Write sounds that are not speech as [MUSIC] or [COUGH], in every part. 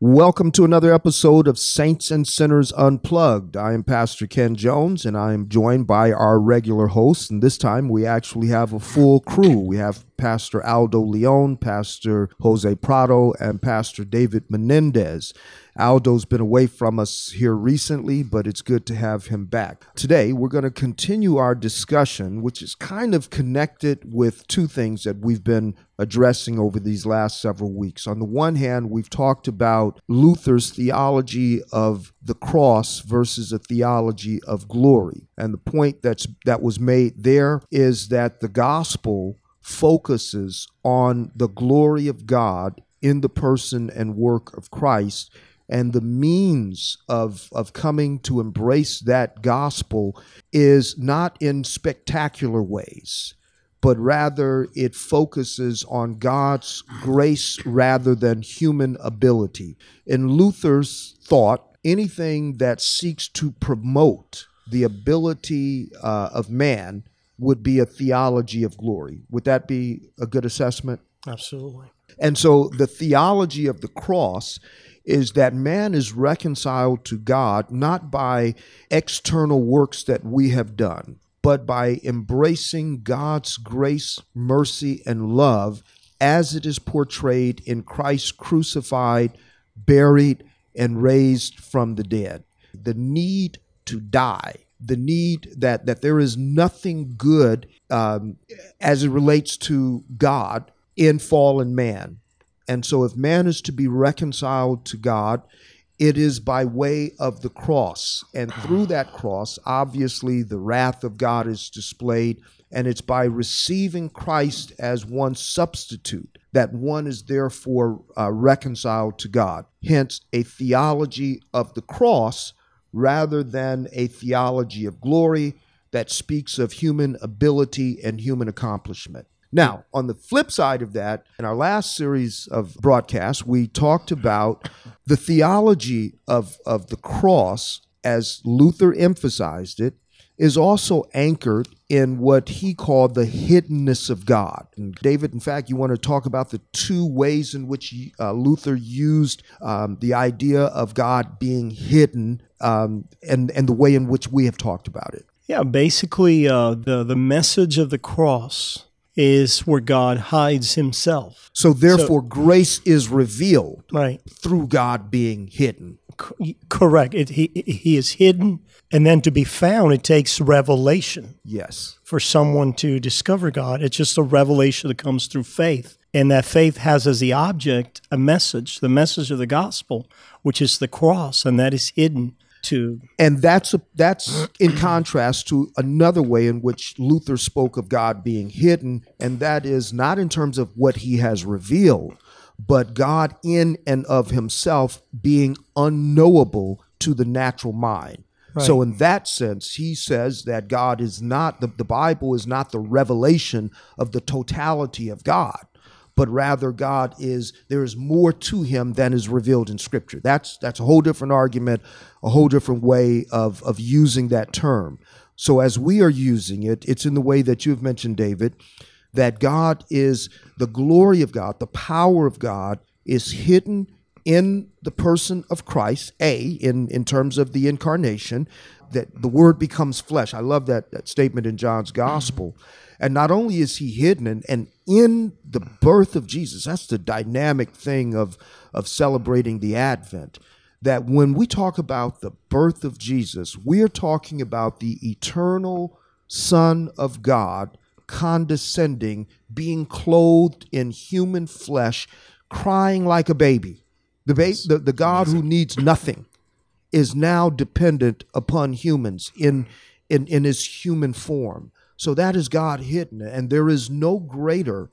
Welcome to another episode of Saints and Sinners Unplugged. I am Pastor Ken Jones and I am joined by our regular hosts. And this time we actually have a full crew. We have Pastor Aldo Leon, Pastor Jose Prado, and Pastor David Menendez. Aldo's been away from us here recently, but it's good to have him back. Today, we're going to continue our discussion, which is kind of connected with two things that we've been addressing over these last several weeks. On the one hand, we've talked about Luther's theology of the cross versus a theology of glory. And the point that's that was made there is that the gospel focuses on the glory of God in the person and work of Christ and the means of of coming to embrace that gospel is not in spectacular ways but rather it focuses on God's grace rather than human ability. In Luther's thought anything that seeks to promote the ability uh, of man would be a theology of glory. Would that be a good assessment? Absolutely. And so the theology of the cross is that man is reconciled to God not by external works that we have done, but by embracing God's grace, mercy, and love as it is portrayed in Christ crucified, buried, and raised from the dead. The need to die, the need that, that there is nothing good um, as it relates to God in fallen man and so, if man is to be reconciled to God, it is by way of the cross. And through that cross, obviously, the wrath of God is displayed. And it's by receiving Christ as one substitute that one is therefore uh, reconciled to God. Hence, a theology of the cross rather than a theology of glory that speaks of human ability and human accomplishment. Now, on the flip side of that, in our last series of broadcasts, we talked about the theology of, of the cross, as Luther emphasized it, is also anchored in what he called the hiddenness of God. And David, in fact, you want to talk about the two ways in which uh, Luther used um, the idea of God being hidden um, and, and the way in which we have talked about it. Yeah, basically, uh, the, the message of the cross is where God hides himself. So therefore, so, grace is revealed right. through God being hidden. C- correct. It, he, he is hidden, and then to be found, it takes revelation. Yes. For someone to discover God, it's just a revelation that comes through faith. And that faith has as the object a message, the message of the gospel, which is the cross, and that is hidden to and that's a, that's in contrast to another way in which Luther spoke of God being hidden and that is not in terms of what he has revealed but God in and of himself being unknowable to the natural mind. Right. So, in that sense, he says that God is not, the, the Bible is not the revelation of the totality of God but rather God is there is more to him than is revealed in scripture. That's that's a whole different argument, a whole different way of of using that term. So as we are using it, it's in the way that you have mentioned David that God is the glory of God, the power of God is hidden in the person of Christ, A, in, in terms of the incarnation, that the word becomes flesh. I love that, that statement in John's gospel. And not only is he hidden, and, and in the birth of Jesus, that's the dynamic thing of, of celebrating the Advent. That when we talk about the birth of Jesus, we're talking about the eternal Son of God condescending, being clothed in human flesh, crying like a baby. The, ba- the, the God who needs nothing is now dependent upon humans in, in, in his human form. So that is God hidden. And there is no greater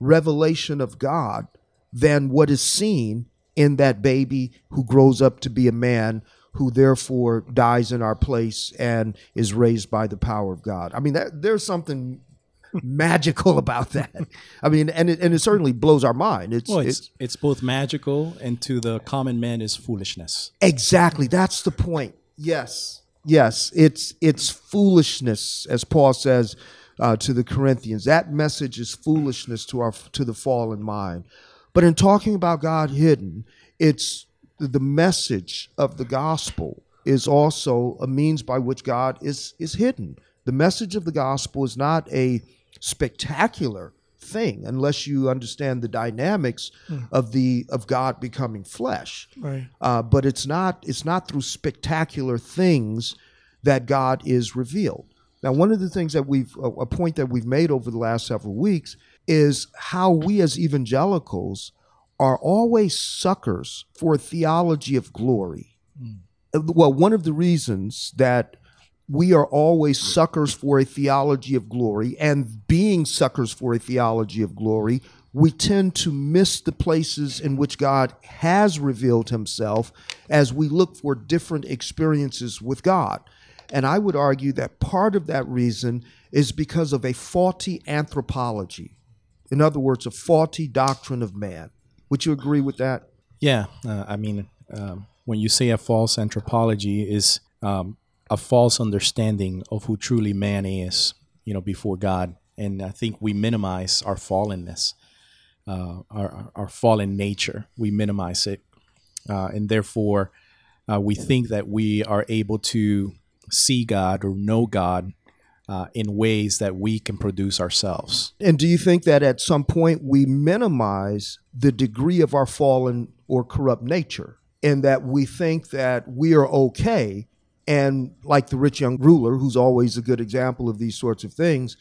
revelation of God than what is seen in that baby who grows up to be a man who therefore dies in our place and is raised by the power of God. I mean, that, there's something [LAUGHS] magical about that. I mean, and it, and it certainly blows our mind. It's, well, it's, it's, it's both magical and to the common man is foolishness. Exactly. That's the point. Yes. Yes, it's it's foolishness, as Paul says uh, to the Corinthians. That message is foolishness to our to the fallen mind. But in talking about God hidden, it's the message of the gospel is also a means by which God is is hidden. The message of the gospel is not a spectacular thing unless you understand the dynamics of the of God becoming flesh. Right. Uh, but it's not it's not through spectacular things that God is revealed. Now, one of the things that we've a point that we've made over the last several weeks is how we as evangelicals are always suckers for a theology of glory. Uh, Well, one of the reasons that we are always suckers for a theology of glory, and being suckers for a theology of glory, we tend to miss the places in which God has revealed himself as we look for different experiences with God. And I would argue that part of that reason is because of a faulty anthropology. In other words, a faulty doctrine of man. Would you agree with that? Yeah, uh, I mean, um, when you say a false anthropology is um, a false understanding of who truly man is, you know, before God, and I think we minimize our fallenness, uh, our our fallen nature. We minimize it, uh, and therefore, uh, we think that we are able to see God or know God uh, in ways that we can produce ourselves. And do you think that at some point we minimize the degree of our fallen or corrupt nature, and that we think that we are okay? And like the rich young ruler, who's always a good example of these sorts of things,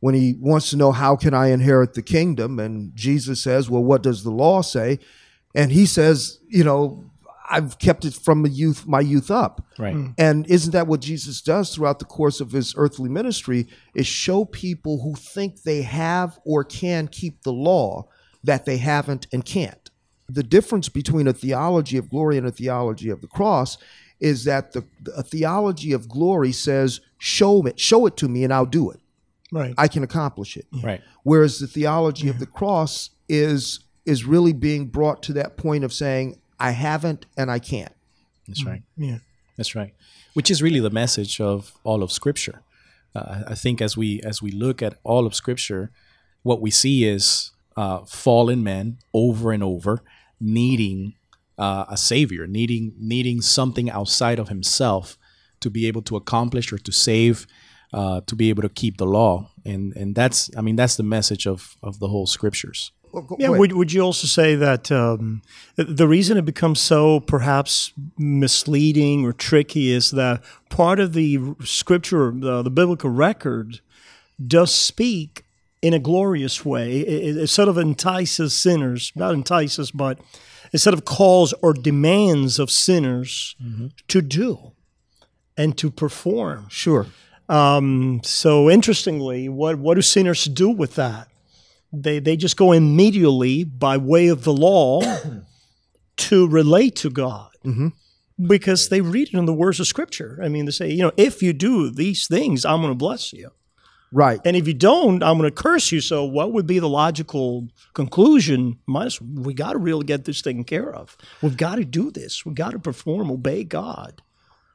when he wants to know, How can I inherit the kingdom? And Jesus says, Well, what does the law say? And he says, You know, I've kept it from my youth, my youth up. Right. Hmm. And isn't that what Jesus does throughout the course of his earthly ministry? Is show people who think they have or can keep the law that they haven't and can't. The difference between a theology of glory and a theology of the cross is that the a theology of glory says, "Show it, show it to me, and I'll do it. Right. I can accomplish it." Right. Whereas the theology of the cross is is really being brought to that point of saying, "I haven't and I can't." That's right. yeah. That's right. Which is really the message of all of Scripture. Uh, I think as we as we look at all of Scripture, what we see is uh, fallen men over and over needing uh, a savior, needing needing something outside of himself to be able to accomplish or to save, uh, to be able to keep the law. And and that's I mean that's the message of of the whole Scriptures. Yeah, would, would you also say that um, the reason it becomes so perhaps misleading or tricky is that part of the scripture, the, the biblical record, does speak in a glorious way. It, it sort of entices sinners, not entices, but sort of calls or demands of sinners to do and to perform. sure. Um, so interestingly, what what do sinners do with that? They they just go immediately by way of the law [COUGHS] to relate to God. Because they read it in the words of Scripture. I mean, they say, you know, if you do these things, I'm going to bless you, Right. and if you don't, I'm going to curse you. So, what would be the logical conclusion? Minus, we got to really get this taken care of. We've got to do this. We've got to perform, obey God.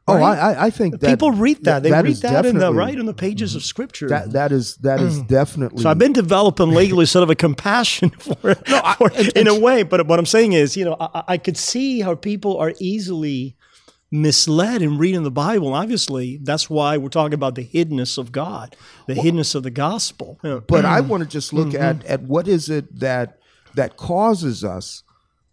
Oh, right? I, I- I think that People read that. They that read that in the right in the pages of Scripture. That that is that is mm. definitely. So I've been developing [LAUGHS] lately sort of a compassion [LAUGHS] for, for in a way. But what I'm saying is, you know, I, I could see how people are easily misled in reading the Bible. Obviously, that's why we're talking about the hiddenness of God, the hiddenness of the gospel. [CLEARS THROAT] But I [CLEARS THROAT] want to just look mm-hmm. at at what is it that that causes us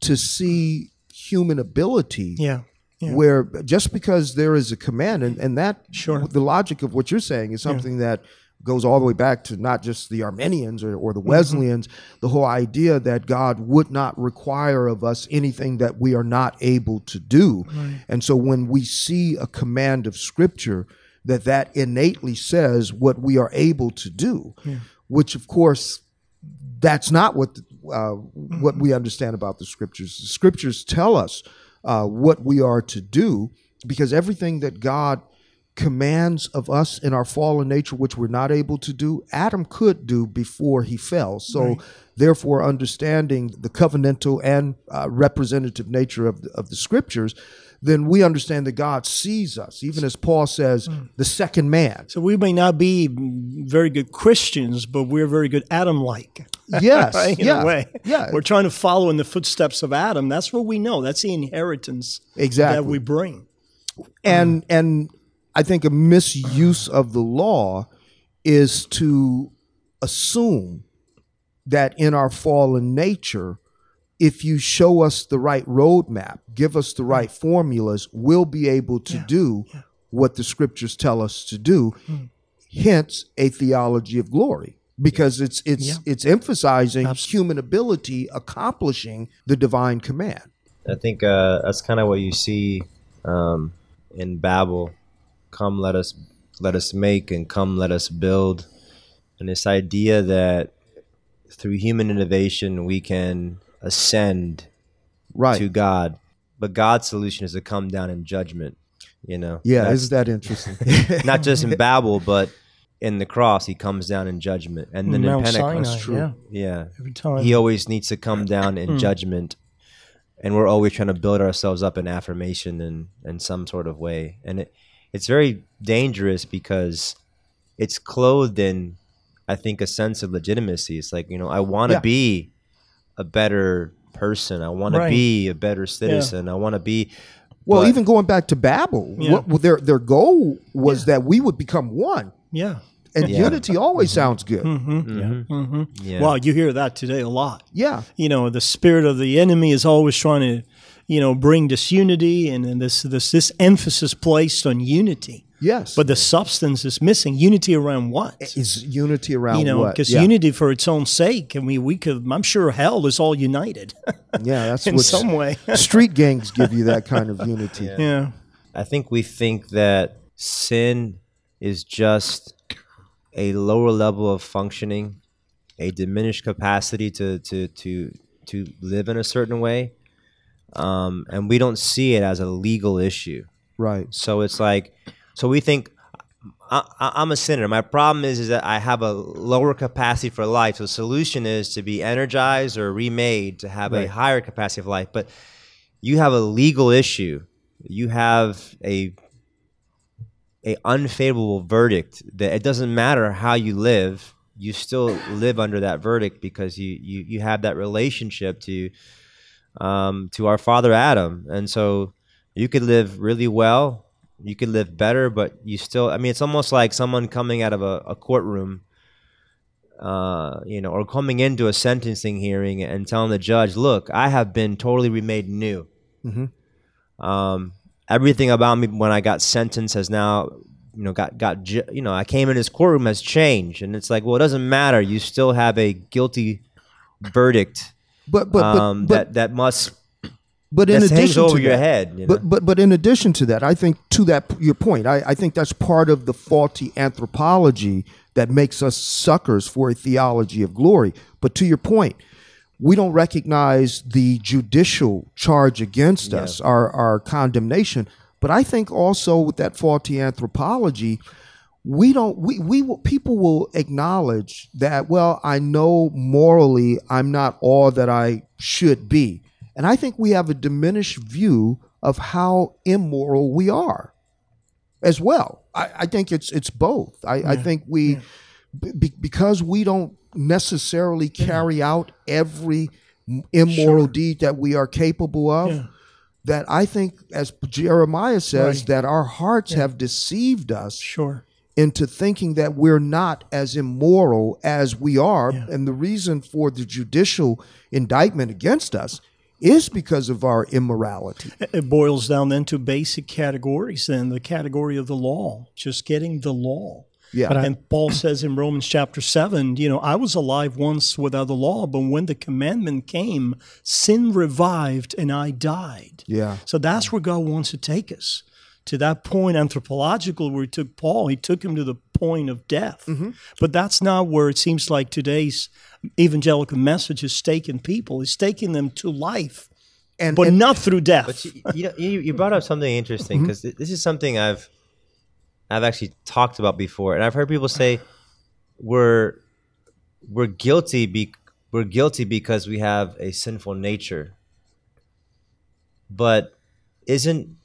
to see human ability. yeah, yeah. Where just because there is a command, and, and that Sure. the logic of what you're saying is something that goes all the way back to not just the Arminians or, or the Mm-hmm. Wesleyans, the whole idea that God would not require of us anything that we are not able to do. And so when we see a command of Scripture, that that innately says what we are able to do, which of course that's not what uh, what we understand about the scriptures. The scriptures tell us uh, what we are to do because everything that God commands of us in our fallen nature, which we're not able to do, Adam could do before he fell. So, therefore, understanding the covenantal and uh, representative nature of the, of the scriptures, then we understand that God sees us, even as Paul says, the second man. So we may not be very good Christians, but we're very good Adam-like. Yes, [LAUGHS] right? In yeah, a way. yeah. We're trying to follow in the footsteps of Adam. That's what we know. That's the inheritance Exactly. that we bring. and and I think a misuse of the law is to assume that in our fallen nature, if you show us the right roadmap, give us the right formulas, we'll be able to do what the scriptures tell us to do. Hence, a theology of glory, because it's it's Yeah. it's emphasizing human ability accomplishing the divine command. I think uh, that's kind of what you see um, in Babel. Come, let us let us make, and come, let us build. And this idea that through human innovation we can ascend Right. to God, but God's solution is to come down in judgment. You know, yeah, That's isn't that interesting? [LAUGHS] not just in [LAUGHS] Babel, but in the cross, He comes down in judgment, and then Mount in Pentecost, Sinai, true. yeah. yeah, Every time. he always needs to come down in hmm. judgment and we're always trying to build ourselves up in affirmation and in some sort of way and it, it's very dangerous because it's clothed in i think a sense of legitimacy it's like you know i want to Yeah. be a better person i want Right. to be a better citizen i want to be Well, But- even going back to Babel, Yeah. what, their their goal was that we would become one, yeah. and Yeah. unity always mm-hmm. sounds good. Mhm. yeah Wow, you hear that today a lot. Yeah, You know, the spirit of the enemy is always trying to, you know, bring disunity and, and this this this emphasis placed on unity. yes, But the substance is missing. Unity around what? is unity around you know, because yeah. unity for its own sake. I mean, we could. I'm sure hell is all united [LAUGHS] yeah, that's [LAUGHS] in some way. [LAUGHS] street gangs give you that kind of unity. yeah. I think we think that sin is just a lower level of functioning, a diminished capacity to to to to live in a certain way, um, and we don't see it as a legal issue. Right. So it's like, so we think I, I, I'm a sinner. My problem is is that I have a lower capacity for life. So the solution is to be energized or remade to have a higher capacity of life. But you have a legal issue. You have a a unfavorable verdict that it doesn't matter how you live. You still live under that verdict because you you, you have that relationship to um, to our father Adam, and so you could live really well you could live better but you still i mean it's almost like someone coming out of a, a courtroom uh, you know or coming into a sentencing hearing and telling the judge look i have been totally remade new. Mhm. um, everything about me when i got sentenced has now you know got got you know i came in his courtroom has changed. And it's like well it doesn't matter. You still have a guilty verdict But but but, um, but, that that must but in addition over to your that, head you know? But but but in addition to that, I think to that your point, I, I think that's part of the faulty anthropology that makes us suckers for a theology of glory. But to your point, we don't recognize the judicial charge against us, our our condemnation. But I think also with that faulty anthropology, we don't we we will, people will acknowledge that well i know morally i'm not all that i should be. And i think we have a diminished view of how immoral we are as well. I, I think it's it's both. I, I think we be, because we don't necessarily carry out every immoral deed that we are capable of Yeah. that i think as jeremiah says Right. that our hearts have deceived us Sure. Into thinking that we're not as immoral as we are. And the reason for the judicial indictment against us is because of our immorality. It boils down then to basic categories. Then the category of the law, just getting the law. Yeah. But I- and Paul says in Romans chapter 7, you know, I was alive once without the law, but when the commandment came, sin revived and I died. yeah. So that's where God wants to take us to that point anthropological where he took Paul. He took him to the point of death. Mm-hmm. But that's not where it seems like today's evangelical message is taking people. It's taking them to life, And, but and- not through death. But you, you, know, you, you brought up something interesting because this is something I've I've actually talked about before, and I've heard people say we're we're guilty be, we're guilty because we have a sinful nature. But isn't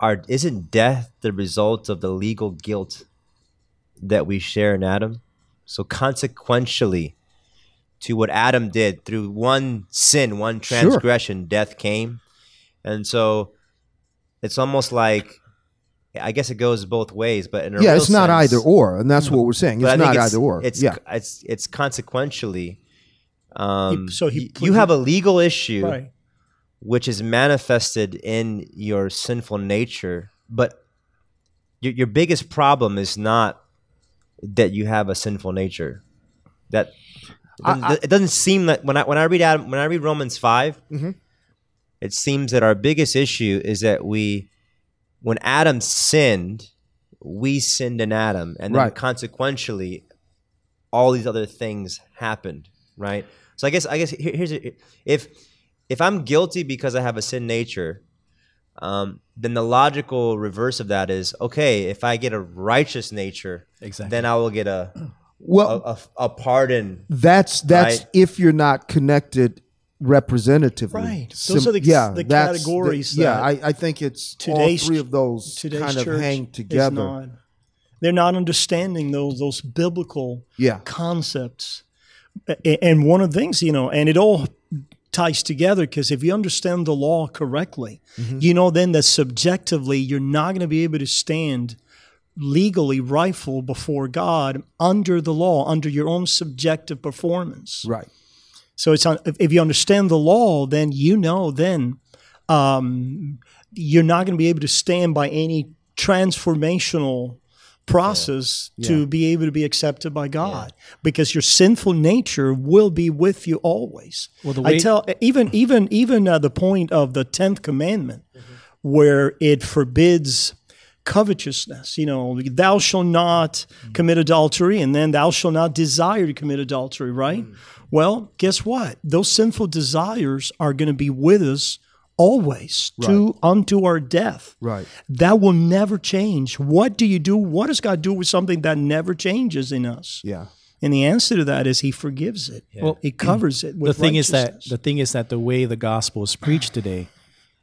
our isn't death the result of the legal guilt that we share in Adam? So consequentially, to what Adam did through one sin, one transgression, death came, and so it's almost like I guess it goes both ways, but in a yeah, real it's not sense- either or, and that's what we're saying. It's I think not either or. It's yeah, it's it's consequentially. Um, so he y- put- you have a legal issue Right. Which is manifested in your sinful nature, but your, your biggest problem is not that you have a sinful nature. That it doesn't, it doesn't seem that when I when I read Adam, when I read Romans 5 Mhm. it seems that our biggest issue is that we, when Adam sinned, we sinned in Adam, and then Right. consequentially, all these other things happened. Right. So I guess I guess here, here's a, if if I'm guilty because I have a sin nature, um, then the logical reverse of that is okay. If I get a righteous nature, Exactly. then I will get a [CLEARS THROAT] a, well, a, a pardon. that's that's Right. if you're not connected representatively. Right. Those are the- the that's categories yeah, that I, I think it's today's- all three of those Today's kind of church hang together. not- they're not understanding those those biblical Yeah. concepts. And one of the things, you know, and it all ties together because if you understand the law correctly, Mm-hmm. you know then that subjectively you're not going to be able to stand legally rightful before God under the law, under your own subjective performance. Right. So it's on, if, if you understand the law, then you know then um, you're not going to be able to stand by any transformational process to be able to be accepted by God because your sinful nature will be with you always. Well, the I tell even even even uh, the point of the tenth commandment, Mm-hmm. where it forbids covetousness. You know, thou shalt not Mm. commit adultery, and then thou shalt not desire to commit adultery. Right? Mm. Well, guess what? Those sinful desires are going to be with us always to unto our death. Right. That will never change. What do you do? What does God do with something that never changes in us? Yeah. And the answer to that is He forgives it. Well, He covers it. the thing is that the thing is that the way the gospel is preached today,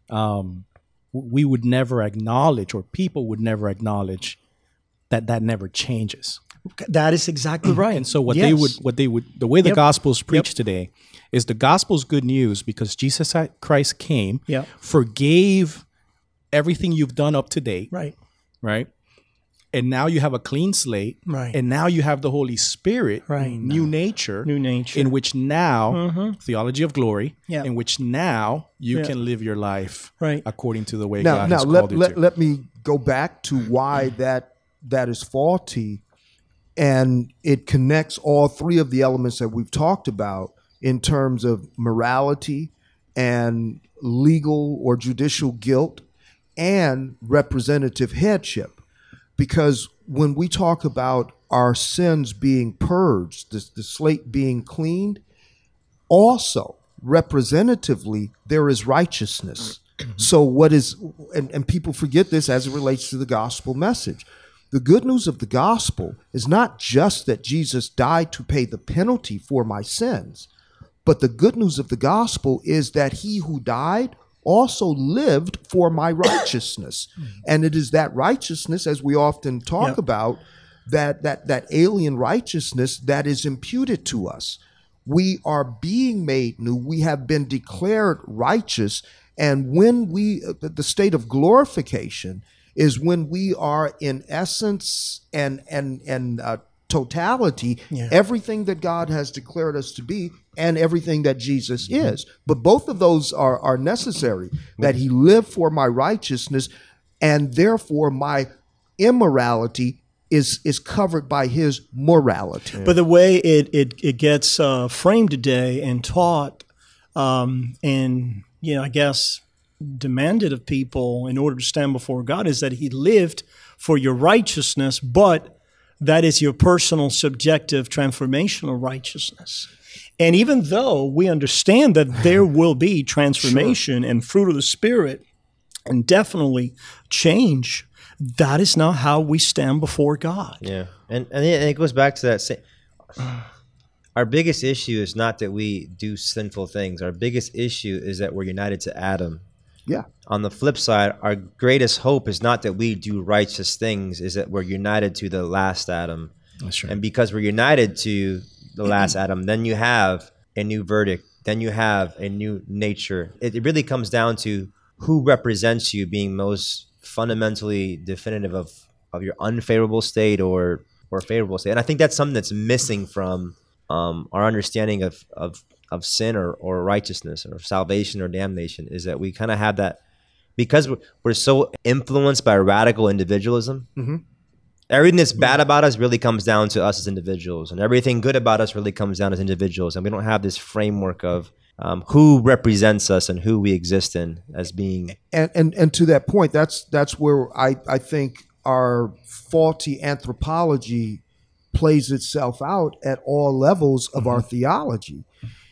um, we would never acknowledge, or people would never acknowledge that that never changes. That is exactly [CLEARS THROAT] right. And so what they would, what they would, the way the Yep. gospel is preached today is the gospel's good news because Jesus Christ came, Yep. forgave everything you've done up to date, right, right? And now you have a clean slate, Right. And now you have the Holy Spirit, Right. New nature, New nature. in which now mm-hmm. theology of glory, Yeah. in which now you Yeah. can live your life Right. according to the way Now, God now has let, called you let, to. let me go back to why that that is faulty, and it connects all three of the elements that we've talked about in terms of morality and legal or judicial guilt and representative headship. Because when we talk about our sins being purged, the, the slate being cleaned, also representatively there is righteousness. Mm-hmm. So what is and, and people forget this as it relates to the gospel message the good news of the gospel is not just that jesus died to pay the penalty for my sins but the good news of the gospel is that he who died also lived for my righteousness. Hmm. And it is that righteousness as we often talk Yep. about that that that alien righteousness that is imputed to us. We are being made new. We have been declared righteous. And when we uh, the- the state of glorification is when we are in essence and and and uh, totality Yeah. everything that god has declared us to be and everything that jesus Mm-hmm. is but both of those are are necessary that he lived for my righteousness and therefore my immorality is is covered by his morality But the way it it, it gets uh, framed today and taught, um, and you know, I guess demanded of people in order to stand before God is that He lived for your righteousness, but that is your personal, subjective, transformational righteousness. And even though we understand that there [LAUGHS] will be transformation and fruit of the Spirit, and definitely change, that is not how we stand before God. Yeah, and and it, and it goes back to that same. Our biggest issue is not that we do sinful things. Our biggest issue is that we're united to Adam. Yeah On the flip side, our greatest hope is not that we do righteous things; is that we're united to the last Adam. That's right. And because we're united to the [CLEARS THROAT] last Adam, then you have a new verdict. Then you have a new nature. It, it really comes down to who represents you being most fundamentally definitive of, of your unfavorable state or or favorable state. And I think that's something that's missing from um, our understanding of, of of sin or, or righteousness or salvation or damnation is that we kind of have that because we're, we're so influenced by radical individualism. Everything that's bad about us really comes down to us as individuals, and everything good about us really comes down as individuals. And we don't have this framework of um, who represents us and who we exist in as being. and and and to that point, that's that's where I I think our faulty anthropology plays itself out at all levels of our theology.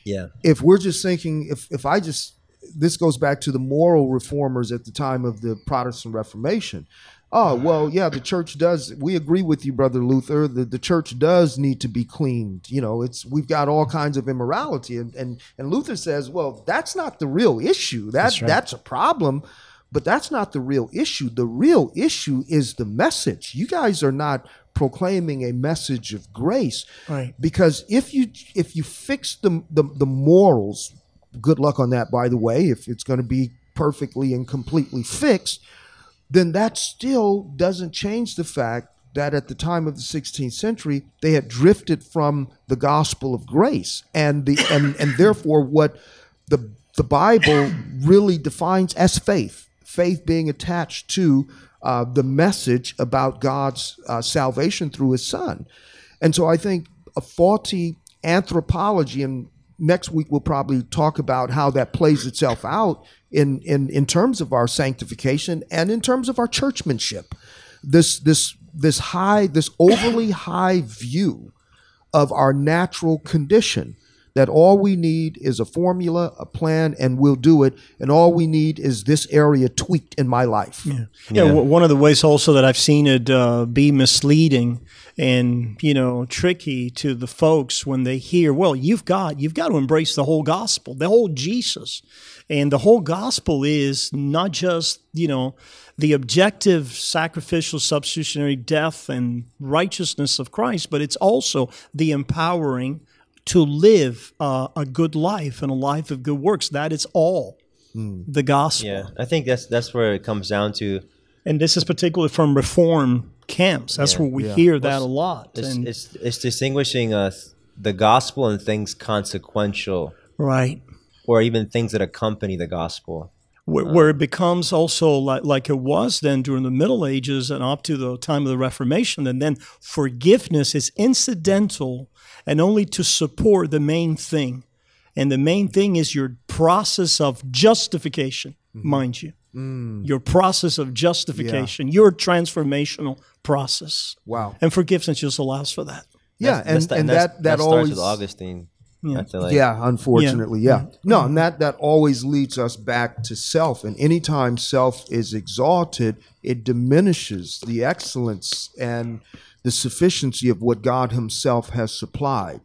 Yeah. If we're just thinking, if if I just this goes back to the moral reformers at the time of the Protestant Reformation. Oh well, yeah, the church does. We agree with you, brother Luther. The the church does need to be cleaned. You know, it's we've got all kinds of immorality, and and, and Luther says, well, that's not the real issue. That that's a problem, but that's not the real issue. The real issue is the message. You guys are not proclaiming a message of grace, Right. because if you if you fix the the, the morals, good luck on that. By the way, if it's going to be perfectly and completely fixed then that still doesn't change the fact that at the time of the 16th century they had drifted from the gospel of grace and the and and therefore what the the bible really defines as faith faith being attached to uh, the message about god's uh, salvation through his son. And so i think a faulty anthropology and next week we'll probably talk about how that plays itself out in in in terms of our sanctification and in terms of our churchmanship. This this this high this overly high view of our natural condition that all we need is a formula a plan and we'll do it and all we need is this area tweaked in my life. Yeah, w- one of the ways also that I've seen it uh, be misleading and you know tricky to the folks when they hear, well, you've got you've got to embrace the whole gospel, the whole Jesus, and the whole gospel is not just you know the objective sacrificial substitutionary death and righteousness of Christ, but it's also the empowering to live uh, a good life and a life of good works. That is all the gospel. Yeah. I think that's that's where it comes down to. And this is particularly from reform camps. That's Yeah. where we hear that a lot. It's, And, it's, it's distinguishing uh, the gospel and things consequential right. or even things that accompany the gospel. Where, where it becomes also like, like it was then during the Middle Ages and up to the time of the Reformation, and then forgiveness is incidental and only to support the main thing. And the main thing is your process of justification, mm-hmm. mind you. Mm. Your process of justification, your transformational process. wow And forgiveness just allows for that. yeah That's- and, that's- and that's- that that, starts always with Augustine. I feel like. yeah unfortunately yeah. no and that that always leads us back to self and anytime self is exalted it diminishes the excellence and the sufficiency of what god himself has supplied.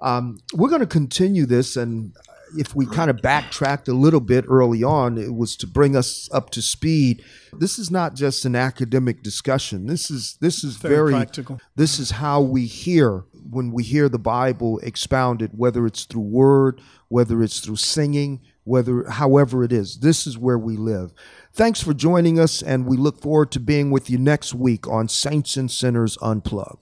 Um, we're going to continue this and if we kind of backtracked a little bit early on it was to bring us up to speed. This is not just an academic discussion. This is this is Very very, practical. this is how we hear when we hear the bible expounded whether it's through word whether it's through singing whether however it is. This is where we live thanks for joining us and we look forward to being with you next week on saints and sinners unplugged